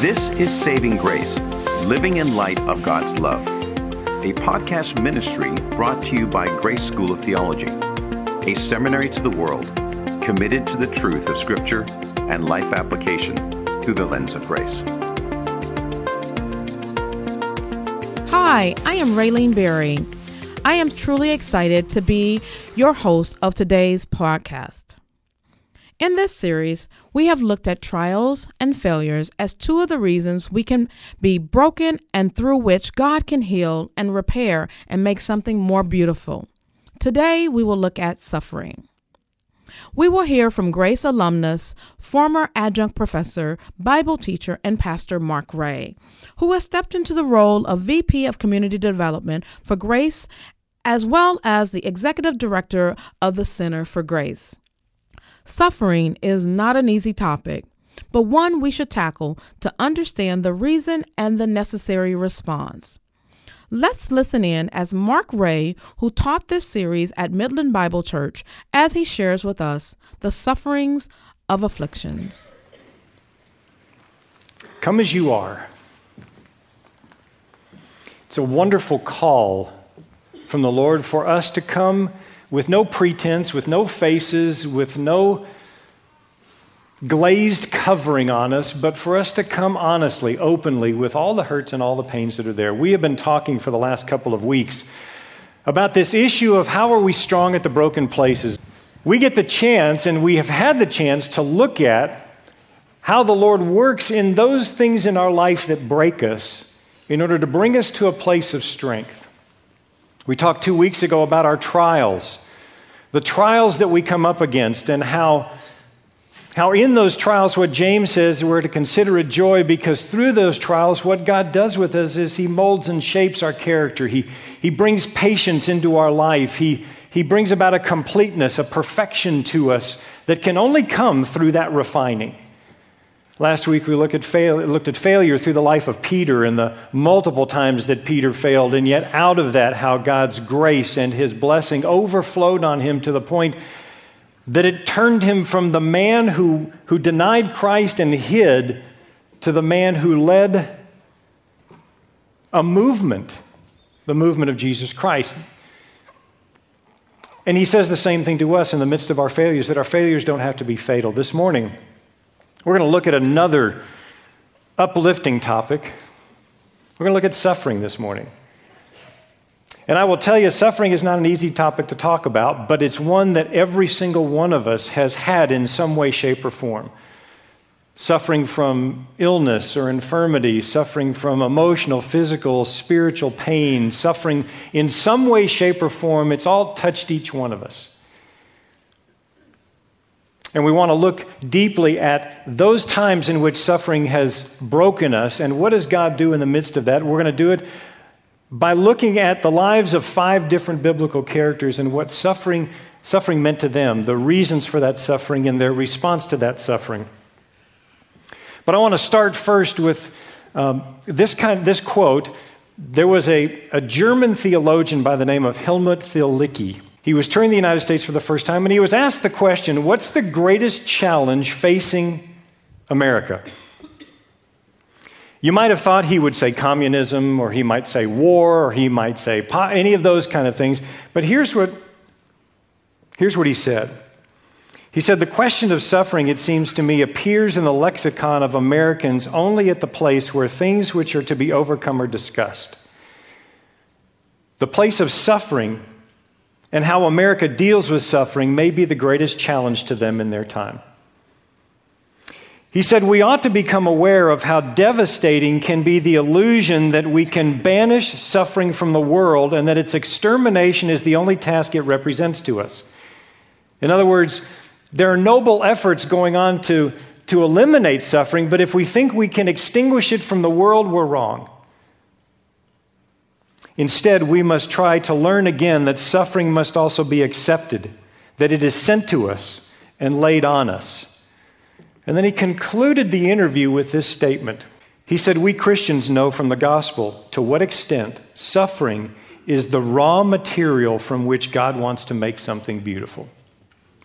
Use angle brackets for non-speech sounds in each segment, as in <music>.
This is Saving Grace, living in light of God's love, a podcast ministry brought to you by Grace School of Theology, a seminary to the world committed to the truth of Scripture and life application through the lens of grace. Hi, I am Raylene Berry. I am truly excited to be your host of today's podcast. In this series, we have looked at trials and failures as two of the reasons we can be broken and through which God can heal and repair and make something more beautiful. Today, we will look at suffering. We will hear from Grace alumnus, former adjunct professor, Bible teacher, and pastor Mark Ray, who has stepped into the role of VP of Community Development for Grace, as well as the executive director of the Center for Grace. Suffering is not an easy topic, but one we should tackle to understand the reason and the necessary response. Let's listen in as Mark Ray, who taught this series at Midland Bible Church, as he shares with us the sufferings of afflictions. Come as you are. It's a wonderful call from the Lord for us to come with no pretense, with no faces, with no glazed covering on us, but for us to come honestly, openly, with all the hurts and all the pains that are there. We have been talking for the last couple of weeks about this issue of how are we strong at the broken places. We get the chance, and we have had the chance to look at how the Lord works in those things in our life that break us in order to bring us to a place of strength. We talked two weeks ago about our trials, the trials that we come up against, and how, how in those trials, what James says, we're to consider it joy because through those trials, what God does with us is He molds and shapes our character. He, he brings patience into our life. He, he brings about a completeness, a perfection to us that can only come through that refining. Last week we looked at, fail, looked at failure through the life of Peter and the multiple times that Peter failed, and yet out of that, how God's grace and his blessing overflowed on him to the point that it turned him from the man who, who denied Christ and hid to the man who led a movement, the movement of Jesus Christ. And he says the same thing to us in the midst of our failures that our failures don't have to be fatal. This morning, we're going to look at another uplifting topic. We're going to look at suffering this morning. And I will tell you, suffering is not an easy topic to talk about, but it's one that every single one of us has had in some way, shape, or form. Suffering from illness or infirmity, suffering from emotional, physical, spiritual pain, suffering in some way, shape, or form, it's all touched each one of us. And we want to look deeply at those times in which suffering has broken us and what does God do in the midst of that. We're going to do it by looking at the lives of five different biblical characters and what suffering, suffering meant to them, the reasons for that suffering, and their response to that suffering. But I want to start first with um, this, kind, this quote. There was a, a German theologian by the name of Helmut Thielicke he was touring the United States for the first time, and he was asked the question what's the greatest challenge facing America? You might have thought he would say communism, or he might say war, or he might say any of those kind of things. But here's what, here's what he said. He said, The question of suffering, it seems to me, appears in the lexicon of Americans only at the place where things which are to be overcome are discussed. The place of suffering and how America deals with suffering may be the greatest challenge to them in their time. He said, We ought to become aware of how devastating can be the illusion that we can banish suffering from the world and that its extermination is the only task it represents to us. In other words, there are noble efforts going on to, to eliminate suffering, but if we think we can extinguish it from the world, we're wrong. Instead, we must try to learn again that suffering must also be accepted, that it is sent to us and laid on us. And then he concluded the interview with this statement. He said, We Christians know from the gospel to what extent suffering is the raw material from which God wants to make something beautiful.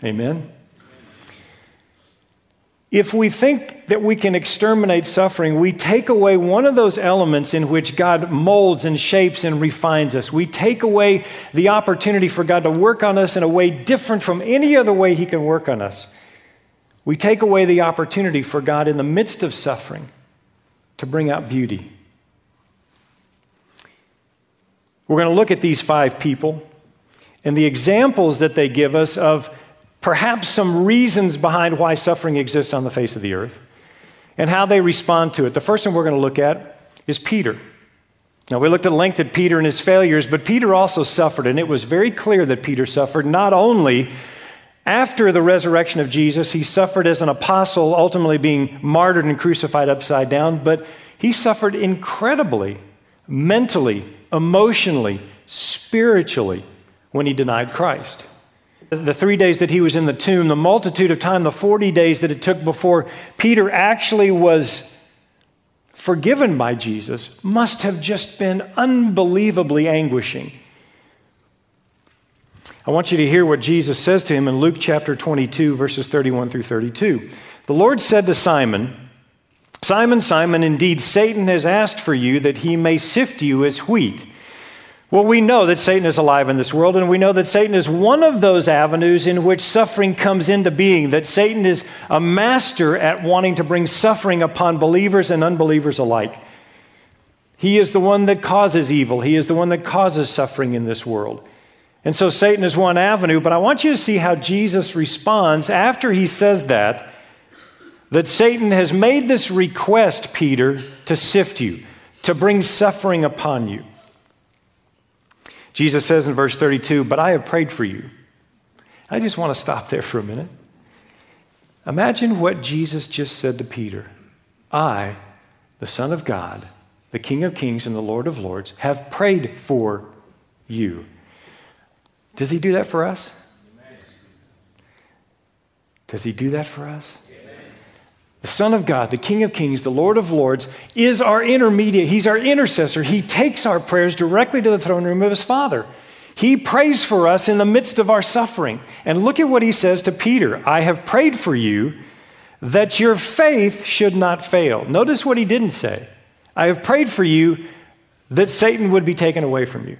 Amen? If we think that we can exterminate suffering, we take away one of those elements in which God molds and shapes and refines us. We take away the opportunity for God to work on us in a way different from any other way He can work on us. We take away the opportunity for God in the midst of suffering to bring out beauty. We're going to look at these five people and the examples that they give us of perhaps some reasons behind why suffering exists on the face of the earth and how they respond to it. The first one we're going to look at is Peter. Now, we looked at length at Peter and his failures, but Peter also suffered, and it was very clear that Peter suffered not only after the resurrection of Jesus, he suffered as an apostle, ultimately being martyred and crucified upside down, but he suffered incredibly, mentally, emotionally, spiritually, when he denied Christ. The three days that he was in the tomb, the multitude of time, the 40 days that it took before Peter actually was forgiven by Jesus must have just been unbelievably anguishing. I want you to hear what Jesus says to him in Luke chapter 22, verses 31 through 32. The Lord said to Simon, Simon, Simon, indeed Satan has asked for you that he may sift you as wheat. Well, we know that Satan is alive in this world, and we know that Satan is one of those avenues in which suffering comes into being, that Satan is a master at wanting to bring suffering upon believers and unbelievers alike. He is the one that causes evil, he is the one that causes suffering in this world. And so Satan is one avenue, but I want you to see how Jesus responds after he says that, that Satan has made this request, Peter, to sift you, to bring suffering upon you. Jesus says in verse 32, But I have prayed for you. I just want to stop there for a minute. Imagine what Jesus just said to Peter I, the Son of God, the King of Kings and the Lord of Lords, have prayed for you. Does he do that for us? Does he do that for us? The Son of God, the King of Kings, the Lord of Lords, is our intermediate. He's our intercessor. He takes our prayers directly to the throne room of his Father. He prays for us in the midst of our suffering. And look at what he says to Peter I have prayed for you that your faith should not fail. Notice what he didn't say. I have prayed for you that Satan would be taken away from you.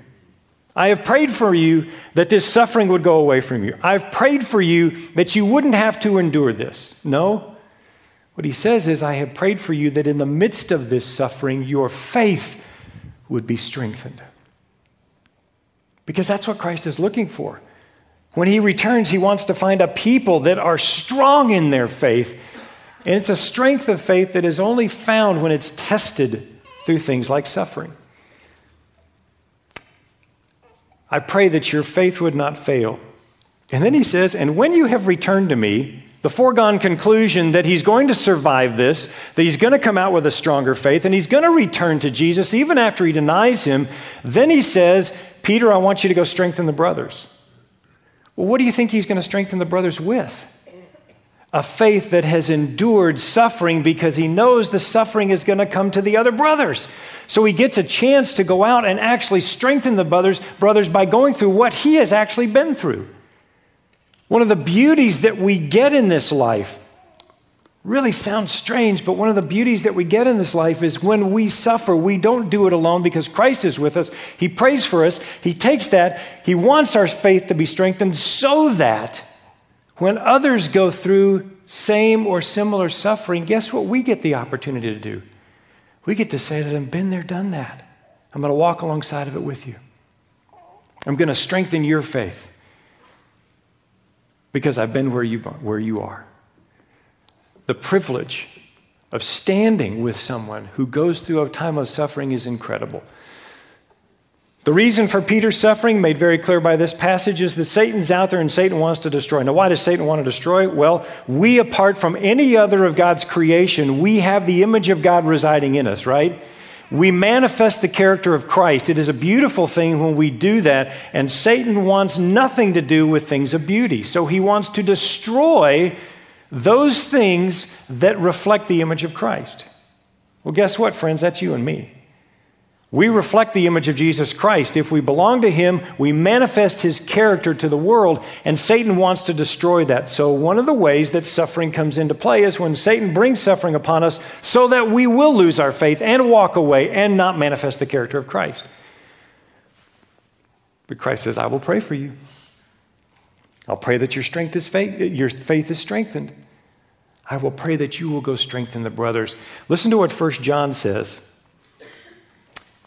I have prayed for you that this suffering would go away from you. I've prayed for you that you wouldn't have to endure this. No, what he says is, I have prayed for you that in the midst of this suffering, your faith would be strengthened. Because that's what Christ is looking for. When he returns, he wants to find a people that are strong in their faith. And it's a strength of faith that is only found when it's tested through things like suffering. I pray that your faith would not fail. And then he says, And when you have returned to me, the foregone conclusion that he's going to survive this, that he's going to come out with a stronger faith, and he's going to return to Jesus even after he denies him. Then he says, Peter, I want you to go strengthen the brothers. Well, what do you think he's going to strengthen the brothers with? A faith that has endured suffering because he knows the suffering is going to come to the other brothers. So he gets a chance to go out and actually strengthen the brothers, brothers by going through what he has actually been through. One of the beauties that we get in this life really sounds strange, but one of the beauties that we get in this life is when we suffer, we don't do it alone because Christ is with us. He prays for us. He takes that. He wants our faith to be strengthened so that when others go through same or similar suffering, guess what we get the opportunity to do? We get to say that I've been there, done that. I'm going to walk alongside of it with you. I'm going to strengthen your faith because I've been where you, where you are. The privilege of standing with someone who goes through a time of suffering is incredible. The reason for Peter's suffering, made very clear by this passage, is that Satan's out there and Satan wants to destroy. Now, why does Satan want to destroy? Well, we, apart from any other of God's creation, we have the image of God residing in us, right? We manifest the character of Christ. It is a beautiful thing when we do that, and Satan wants nothing to do with things of beauty. So he wants to destroy those things that reflect the image of Christ. Well, guess what, friends? That's you and me. We reflect the image of Jesus Christ. If we belong to Him, we manifest His character to the world, and Satan wants to destroy that. So, one of the ways that suffering comes into play is when Satan brings suffering upon us so that we will lose our faith and walk away and not manifest the character of Christ. But Christ says, I will pray for you. I'll pray that your strength is faith, your faith is strengthened. I will pray that you will go strengthen the brothers. Listen to what 1 John says.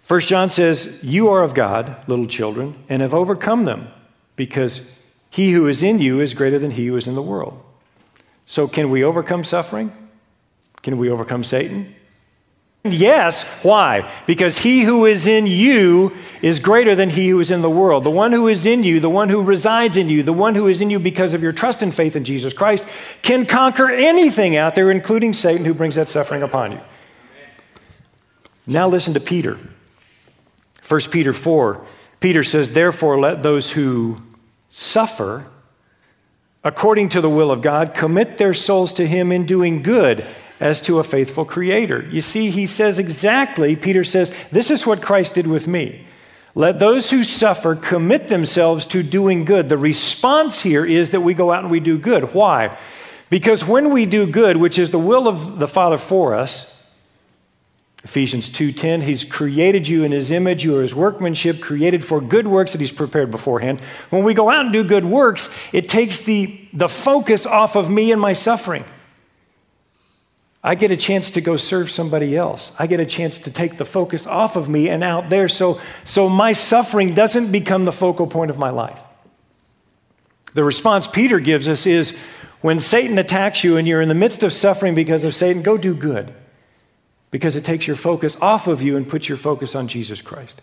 1 John says, You are of God, little children, and have overcome them, because he who is in you is greater than he who is in the world. So, can we overcome suffering? Can we overcome Satan? Yes. Why? Because he who is in you is greater than he who is in the world. The one who is in you, the one who resides in you, the one who is in you because of your trust and faith in Jesus Christ, can conquer anything out there, including Satan who brings that suffering upon you. Now, listen to Peter. 1 Peter 4, Peter says, Therefore, let those who suffer according to the will of God commit their souls to Him in doing good as to a faithful Creator. You see, he says exactly, Peter says, This is what Christ did with me. Let those who suffer commit themselves to doing good. The response here is that we go out and we do good. Why? Because when we do good, which is the will of the Father for us, Ephesians 2:10 He's created you in his image you are his workmanship created for good works that he's prepared beforehand. When we go out and do good works, it takes the the focus off of me and my suffering. I get a chance to go serve somebody else. I get a chance to take the focus off of me and out there so so my suffering doesn't become the focal point of my life. The response Peter gives us is when Satan attacks you and you're in the midst of suffering because of Satan, go do good because it takes your focus off of you and puts your focus on Jesus Christ.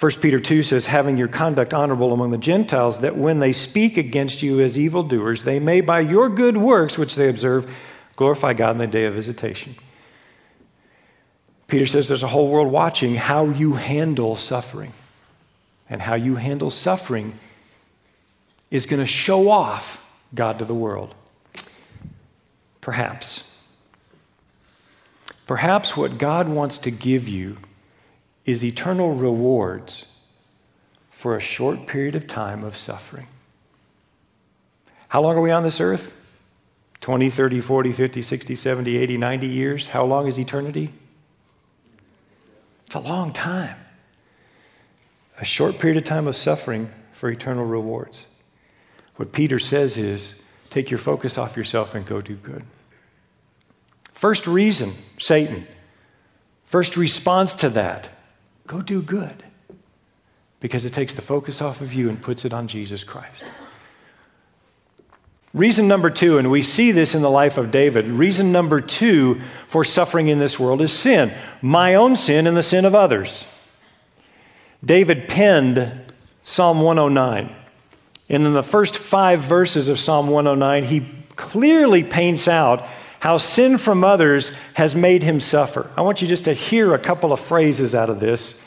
1 Peter 2 says, having your conduct honorable among the Gentiles, that when they speak against you as evildoers, they may by your good works, which they observe, glorify God in the day of visitation. Peter says there's a whole world watching how you handle suffering. And how you handle suffering is going to show off God to the world. Perhaps. Perhaps what God wants to give you is eternal rewards for a short period of time of suffering. How long are we on this earth? 20, 30, 40, 50, 60, 70, 80, 90 years? How long is eternity? It's a long time. A short period of time of suffering for eternal rewards. What Peter says is take your focus off yourself and go do good. First reason, Satan. First response to that, go do good. Because it takes the focus off of you and puts it on Jesus Christ. Reason number two, and we see this in the life of David, reason number two for suffering in this world is sin my own sin and the sin of others. David penned Psalm 109. And in the first five verses of Psalm 109, he clearly paints out how sin from others has made him suffer. I want you just to hear a couple of phrases out of this.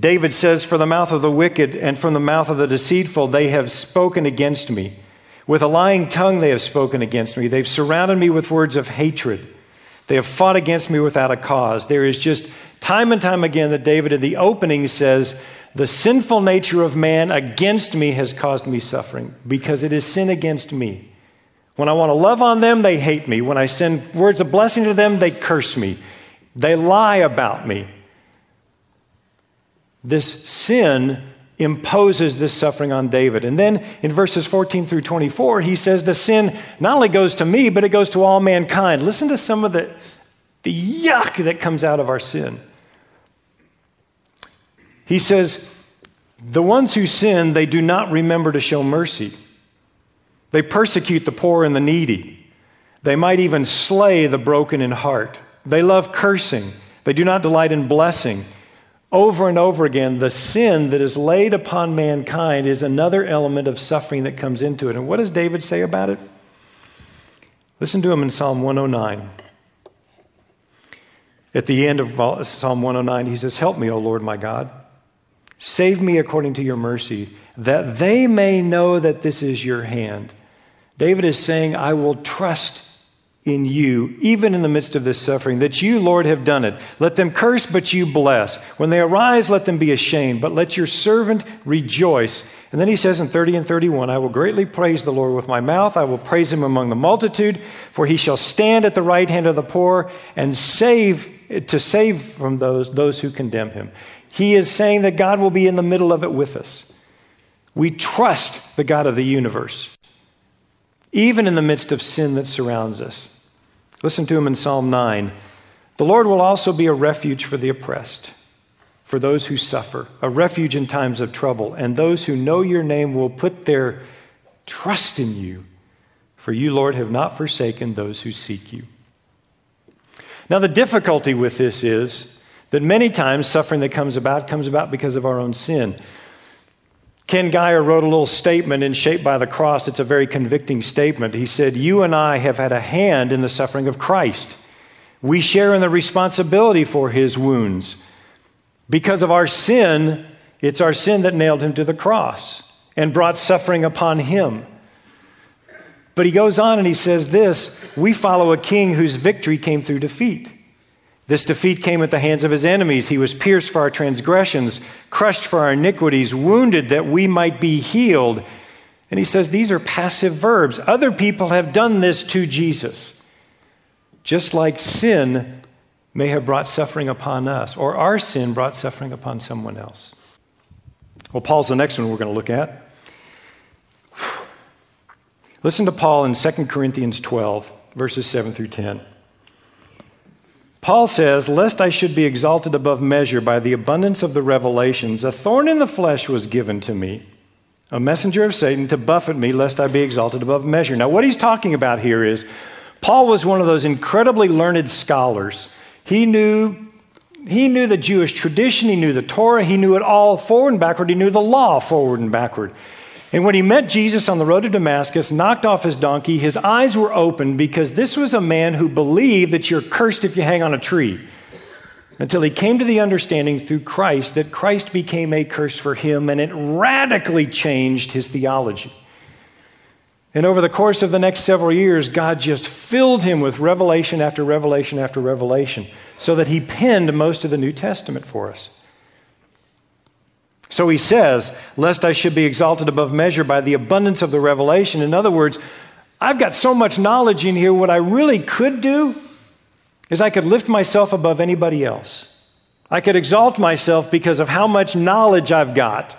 David says, For the mouth of the wicked and from the mouth of the deceitful, they have spoken against me. With a lying tongue, they have spoken against me. They've surrounded me with words of hatred. They have fought against me without a cause. There is just time and time again that David in the opening says, The sinful nature of man against me has caused me suffering because it is sin against me. When I want to love on them, they hate me. When I send words of blessing to them, they curse me. They lie about me. This sin imposes this suffering on David. And then in verses 14 through 24, he says the sin not only goes to me, but it goes to all mankind. Listen to some of the, the yuck that comes out of our sin. He says, The ones who sin, they do not remember to show mercy. They persecute the poor and the needy. They might even slay the broken in heart. They love cursing. They do not delight in blessing. Over and over again, the sin that is laid upon mankind is another element of suffering that comes into it. And what does David say about it? Listen to him in Psalm 109. At the end of Psalm 109, he says, Help me, O Lord my God. Save me according to your mercy, that they may know that this is your hand David is saying, I will trust in you, even in the midst of this suffering, that you, Lord, have done it. Let them curse, but you bless. When they arise, let them be ashamed, but let your servant rejoice. And then he says in 30 and 31, I will greatly praise the Lord with my mouth. I will praise him among the multitude, for he shall stand at the right hand of the poor and save to save from those, those who condemn him. He is saying that God will be in the middle of it with us. We trust the God of the universe, even in the midst of sin that surrounds us. Listen to him in Psalm 9. The Lord will also be a refuge for the oppressed, for those who suffer, a refuge in times of trouble, and those who know your name will put their trust in you. For you, Lord, have not forsaken those who seek you. Now, the difficulty with this is that many times suffering that comes about comes about because of our own sin. Ken Gire wrote a little statement in Shaped by the Cross. It's a very convicting statement. He said, You and I have had a hand in the suffering of Christ. We share in the responsibility for his wounds. Because of our sin, it's our sin that nailed him to the cross and brought suffering upon him. But he goes on and he says this We follow a king whose victory came through defeat. This defeat came at the hands of his enemies. He was pierced for our transgressions, crushed for our iniquities, wounded that we might be healed. And he says these are passive verbs. Other people have done this to Jesus. Just like sin may have brought suffering upon us, or our sin brought suffering upon someone else. Well, Paul's the next one we're going to look at. Listen to Paul in 2 Corinthians 12, verses 7 through 10. Paul says, Lest I should be exalted above measure by the abundance of the revelations, a thorn in the flesh was given to me, a messenger of Satan to buffet me, lest I be exalted above measure. Now, what he's talking about here is Paul was one of those incredibly learned scholars. He knew, he knew the Jewish tradition, he knew the Torah, he knew it all forward and backward, he knew the law forward and backward. And when he met Jesus on the road to Damascus, knocked off his donkey, his eyes were opened because this was a man who believed that you're cursed if you hang on a tree. Until he came to the understanding through Christ that Christ became a curse for him, and it radically changed his theology. And over the course of the next several years, God just filled him with revelation after revelation after revelation, so that he penned most of the New Testament for us. So he says, Lest I should be exalted above measure by the abundance of the revelation. In other words, I've got so much knowledge in here, what I really could do is I could lift myself above anybody else. I could exalt myself because of how much knowledge I've got.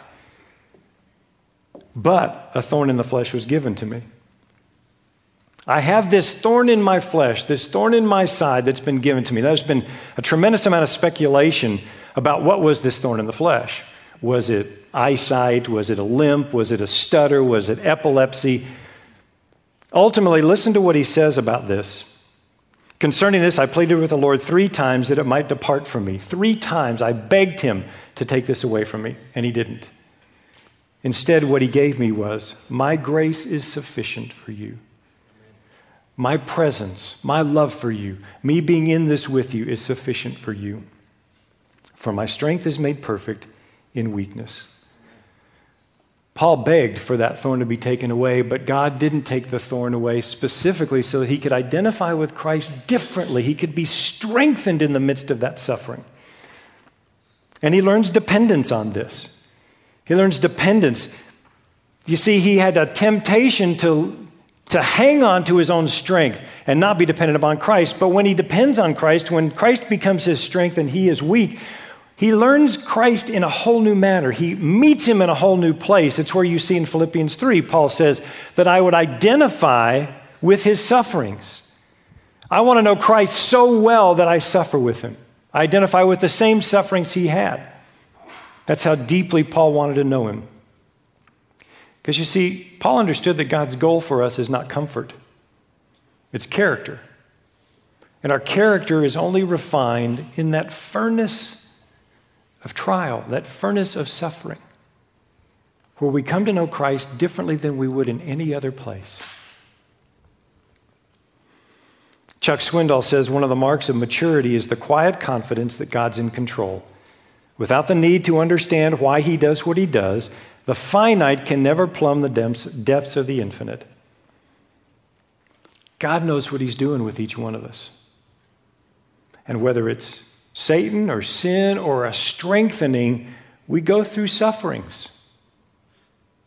But a thorn in the flesh was given to me. I have this thorn in my flesh, this thorn in my side that's been given to me. There's been a tremendous amount of speculation about what was this thorn in the flesh. Was it eyesight? Was it a limp? Was it a stutter? Was it epilepsy? Ultimately, listen to what he says about this. Concerning this, I pleaded with the Lord three times that it might depart from me. Three times I begged him to take this away from me, and he didn't. Instead, what he gave me was, My grace is sufficient for you. My presence, my love for you, me being in this with you is sufficient for you. For my strength is made perfect in weakness. Paul begged for that thorn to be taken away, but God didn't take the thorn away specifically so that he could identify with Christ differently. He could be strengthened in the midst of that suffering. And he learns dependence on this. He learns dependence. You see, he had a temptation to, to hang on to his own strength and not be dependent upon Christ. But when he depends on Christ, when Christ becomes his strength and he is weak, he learns Christ in a whole new manner. He meets him in a whole new place. It's where you see in Philippians 3, Paul says that I would identify with his sufferings. I want to know Christ so well that I suffer with him. I identify with the same sufferings he had. That's how deeply Paul wanted to know him. Because you see, Paul understood that God's goal for us is not comfort, it's character. And our character is only refined in that furnace of trial, that furnace of suffering, where we come to know Christ differently than we would in any other place. Chuck Swindoll says one of the marks of maturity is the quiet confidence that God's in control. Without the need to understand why he does what he does, the finite can never plumb the depths of the infinite. God knows what He's doing with each one of us. And whether it's Satan or sin or a strengthening, we go through sufferings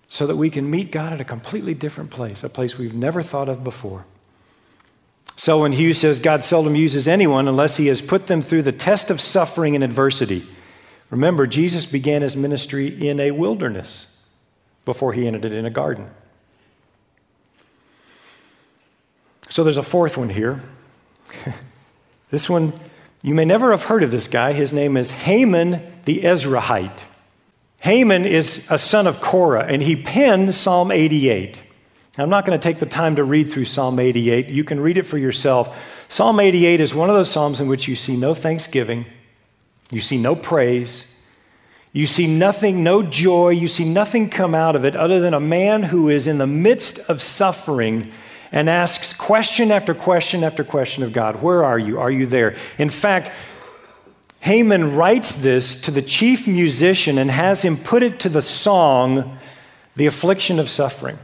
so that we can meet God at a completely different place, a place we've never thought of before. Selwyn Hughes says God seldom uses anyone unless he has put them through the test of suffering and adversity. Remember, Jesus began his ministry in a wilderness before he ended it in a garden. So there's a fourth one here. <laughs> this one, you may never have heard of this guy. His name is Haman the Ezrahite. Haman is a son of Korah, and he penned Psalm 88. I'm not going to take the time to read through Psalm 88. You can read it for yourself. Psalm 88 is one of those Psalms in which you see no thanksgiving, you see no praise, you see nothing, no joy, you see nothing come out of it other than a man who is in the midst of suffering and asks question after question after question of God Where are you? Are you there? In fact, Haman writes this to the chief musician and has him put it to the song, The Affliction of Suffering.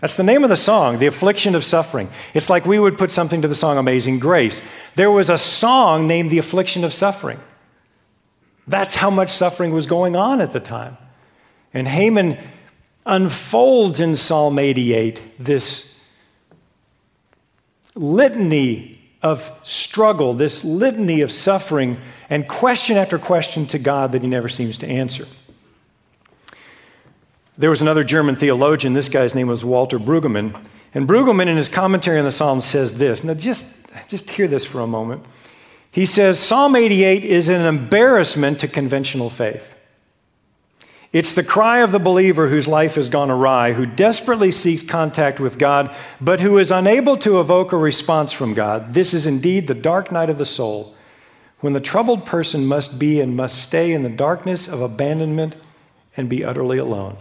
That's the name of the song, The Affliction of Suffering. It's like we would put something to the song Amazing Grace. There was a song named The Affliction of Suffering. That's how much suffering was going on at the time. And Haman unfolds in Psalm 88 this litany of struggle, this litany of suffering, and question after question to God that he never seems to answer. There was another German theologian, this guy's name was Walter Brueggemann. And Brueggemann, in his commentary on the Psalm, says this. Now, just, just hear this for a moment. He says Psalm 88 is an embarrassment to conventional faith. It's the cry of the believer whose life has gone awry, who desperately seeks contact with God, but who is unable to evoke a response from God. This is indeed the dark night of the soul, when the troubled person must be and must stay in the darkness of abandonment and be utterly alone.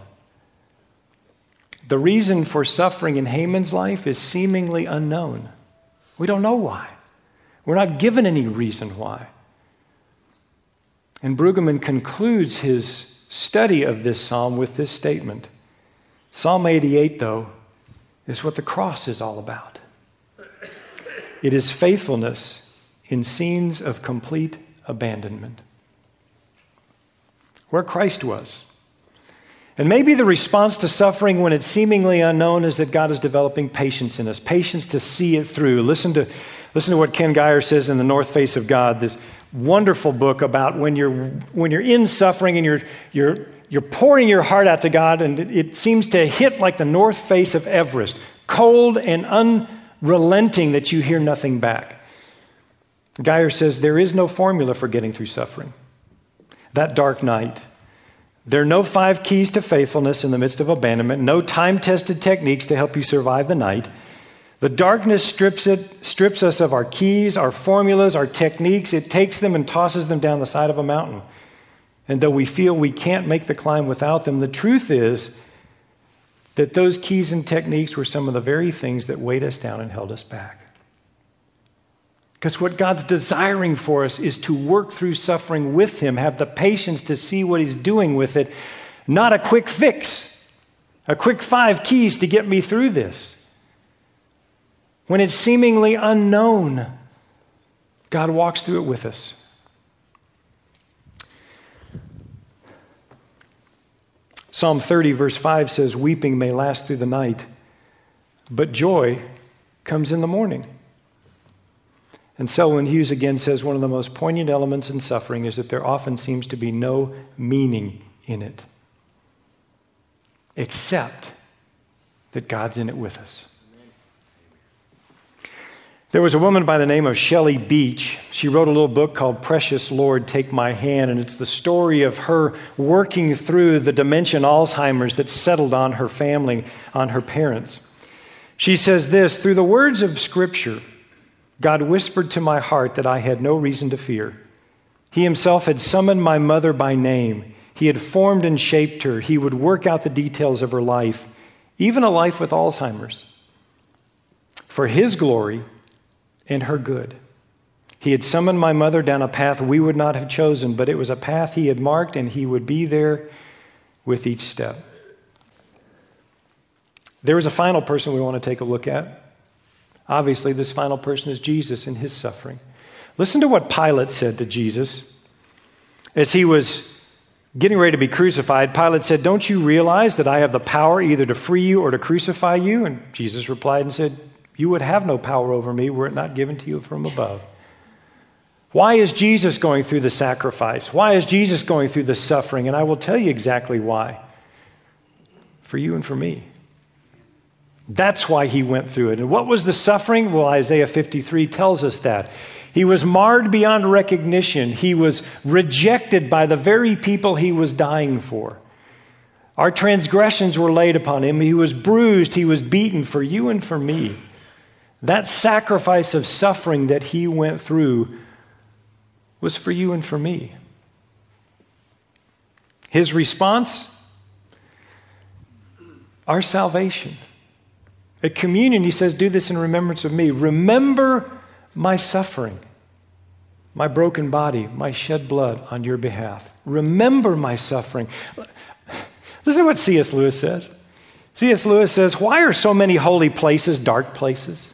The reason for suffering in Haman's life is seemingly unknown. We don't know why. We're not given any reason why. And Brueggemann concludes his study of this psalm with this statement Psalm 88, though, is what the cross is all about. It is faithfulness in scenes of complete abandonment. Where Christ was and maybe the response to suffering when it's seemingly unknown is that God is developing patience in us, patience to see it through. Listen to, listen to what Ken Gire says in The North Face of God, this wonderful book about when you're, when you're in suffering and you're, you're, you're pouring your heart out to God, and it, it seems to hit like the north face of Everest, cold and unrelenting that you hear nothing back. Gire says there is no formula for getting through suffering. That dark night, there are no five keys to faithfulness in the midst of abandonment, no time tested techniques to help you survive the night. The darkness strips, it, strips us of our keys, our formulas, our techniques. It takes them and tosses them down the side of a mountain. And though we feel we can't make the climb without them, the truth is that those keys and techniques were some of the very things that weighed us down and held us back. Because what God's desiring for us is to work through suffering with Him, have the patience to see what He's doing with it, not a quick fix, a quick five keys to get me through this. When it's seemingly unknown, God walks through it with us. Psalm 30, verse 5 says, Weeping may last through the night, but joy comes in the morning. And Selwyn Hughes again says one of the most poignant elements in suffering is that there often seems to be no meaning in it, except that God's in it with us. There was a woman by the name of Shelley Beach. She wrote a little book called Precious Lord, Take My Hand, and it's the story of her working through the dementia Alzheimer's that settled on her family, on her parents. She says this through the words of Scripture, God whispered to my heart that I had no reason to fear. He himself had summoned my mother by name. He had formed and shaped her. He would work out the details of her life, even a life with Alzheimer's, for his glory and her good. He had summoned my mother down a path we would not have chosen, but it was a path he had marked, and he would be there with each step. There is a final person we want to take a look at Obviously, this final person is Jesus in his suffering. Listen to what Pilate said to Jesus as he was getting ready to be crucified. Pilate said, Don't you realize that I have the power either to free you or to crucify you? And Jesus replied and said, You would have no power over me were it not given to you from above. Why is Jesus going through the sacrifice? Why is Jesus going through the suffering? And I will tell you exactly why. For you and for me. That's why he went through it. And what was the suffering? Well, Isaiah 53 tells us that. He was marred beyond recognition. He was rejected by the very people he was dying for. Our transgressions were laid upon him. He was bruised. He was beaten for you and for me. That sacrifice of suffering that he went through was for you and for me. His response? Our salvation. At communion, he says, Do this in remembrance of me. Remember my suffering, my broken body, my shed blood on your behalf. Remember my suffering. Listen to what C.S. Lewis says. C.S. Lewis says, Why are so many holy places dark places?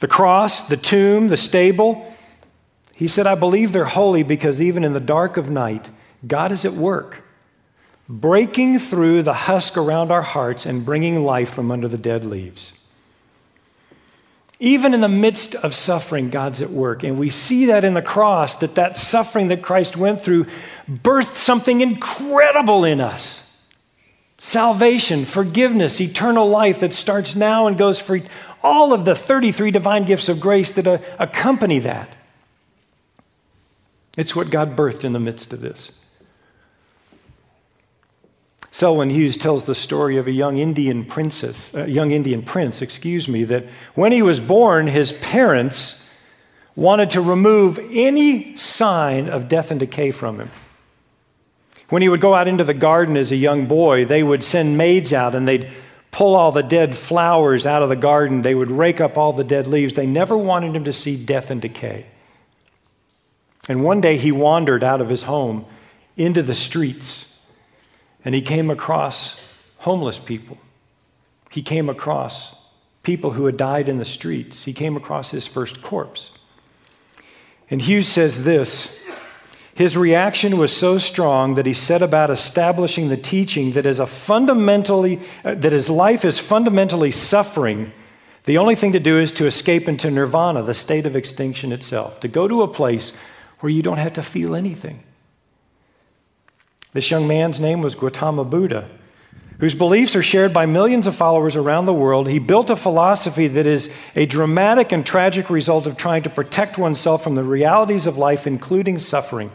The cross, the tomb, the stable. He said, I believe they're holy because even in the dark of night, God is at work breaking through the husk around our hearts and bringing life from under the dead leaves. Even in the midst of suffering, God's at work. And we see that in the cross, that that suffering that Christ went through birthed something incredible in us salvation, forgiveness, eternal life that starts now and goes for all of the 33 divine gifts of grace that uh, accompany that. It's what God birthed in the midst of this. Selwyn Hughes tells the story of a young Indian princess, a young Indian prince, excuse me, that when he was born, his parents wanted to remove any sign of death and decay from him. When he would go out into the garden as a young boy, they would send maids out and they'd pull all the dead flowers out of the garden. They would rake up all the dead leaves. They never wanted him to see death and decay. And one day he wandered out of his home into the streets and he came across homeless people. He came across people who had died in the streets. He came across his first corpse. And Hughes says this his reaction was so strong that he set about establishing the teaching that as a fundamentally uh, that his life is fundamentally suffering the only thing to do is to escape into nirvana the state of extinction itself to go to a place where you don't have to feel anything this young man's name was Gautama Buddha, whose beliefs are shared by millions of followers around the world. He built a philosophy that is a dramatic and tragic result of trying to protect oneself from the realities of life, including suffering.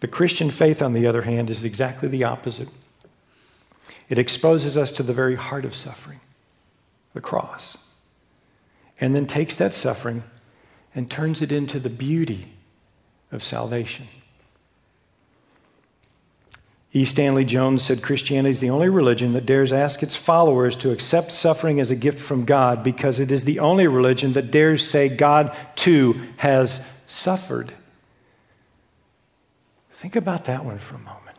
The Christian faith, on the other hand, is exactly the opposite. It exposes us to the very heart of suffering, the cross, and then takes that suffering and turns it into the beauty of salvation. E. Stanley Jones said Christianity is the only religion that dares ask its followers to accept suffering as a gift from God because it is the only religion that dares say God too has suffered. Think about that one for a moment.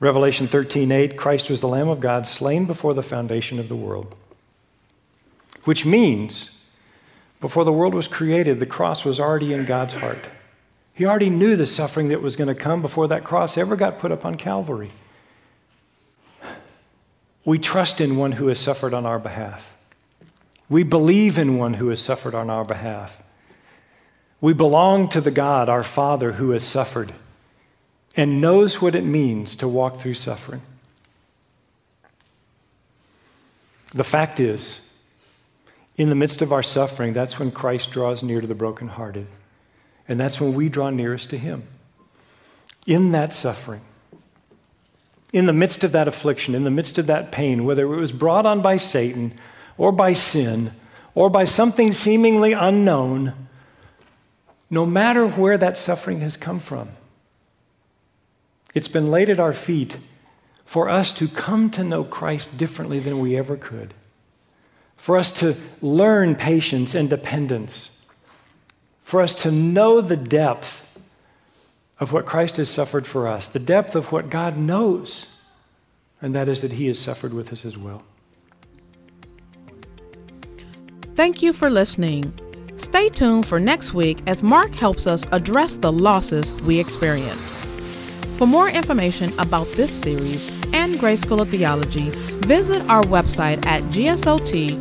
Revelation 13:8 Christ was the lamb of God slain before the foundation of the world. Which means before the world was created the cross was already in God's heart. He already knew the suffering that was going to come before that cross ever got put up on Calvary. We trust in one who has suffered on our behalf. We believe in one who has suffered on our behalf. We belong to the God, our Father, who has suffered and knows what it means to walk through suffering. The fact is, in the midst of our suffering, that's when Christ draws near to the brokenhearted. And that's when we draw nearest to Him. In that suffering, in the midst of that affliction, in the midst of that pain, whether it was brought on by Satan or by sin or by something seemingly unknown, no matter where that suffering has come from, it's been laid at our feet for us to come to know Christ differently than we ever could, for us to learn patience and dependence for us to know the depth of what Christ has suffered for us, the depth of what God knows and that is that He has suffered with us as well. Thank you for listening. Stay tuned for next week as Mark helps us address the losses we experience. For more information about this series and Grace School of Theology, visit our website at gsot.edu.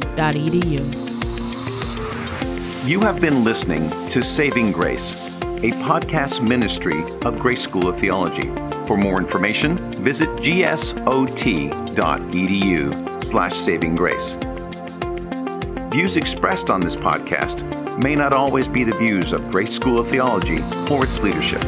You have been listening to Saving Grace, a podcast ministry of Grace School of Theology. For more information, visit gsot.edu slash saving grace. Views expressed on this podcast may not always be the views of Grace School of Theology or its leadership.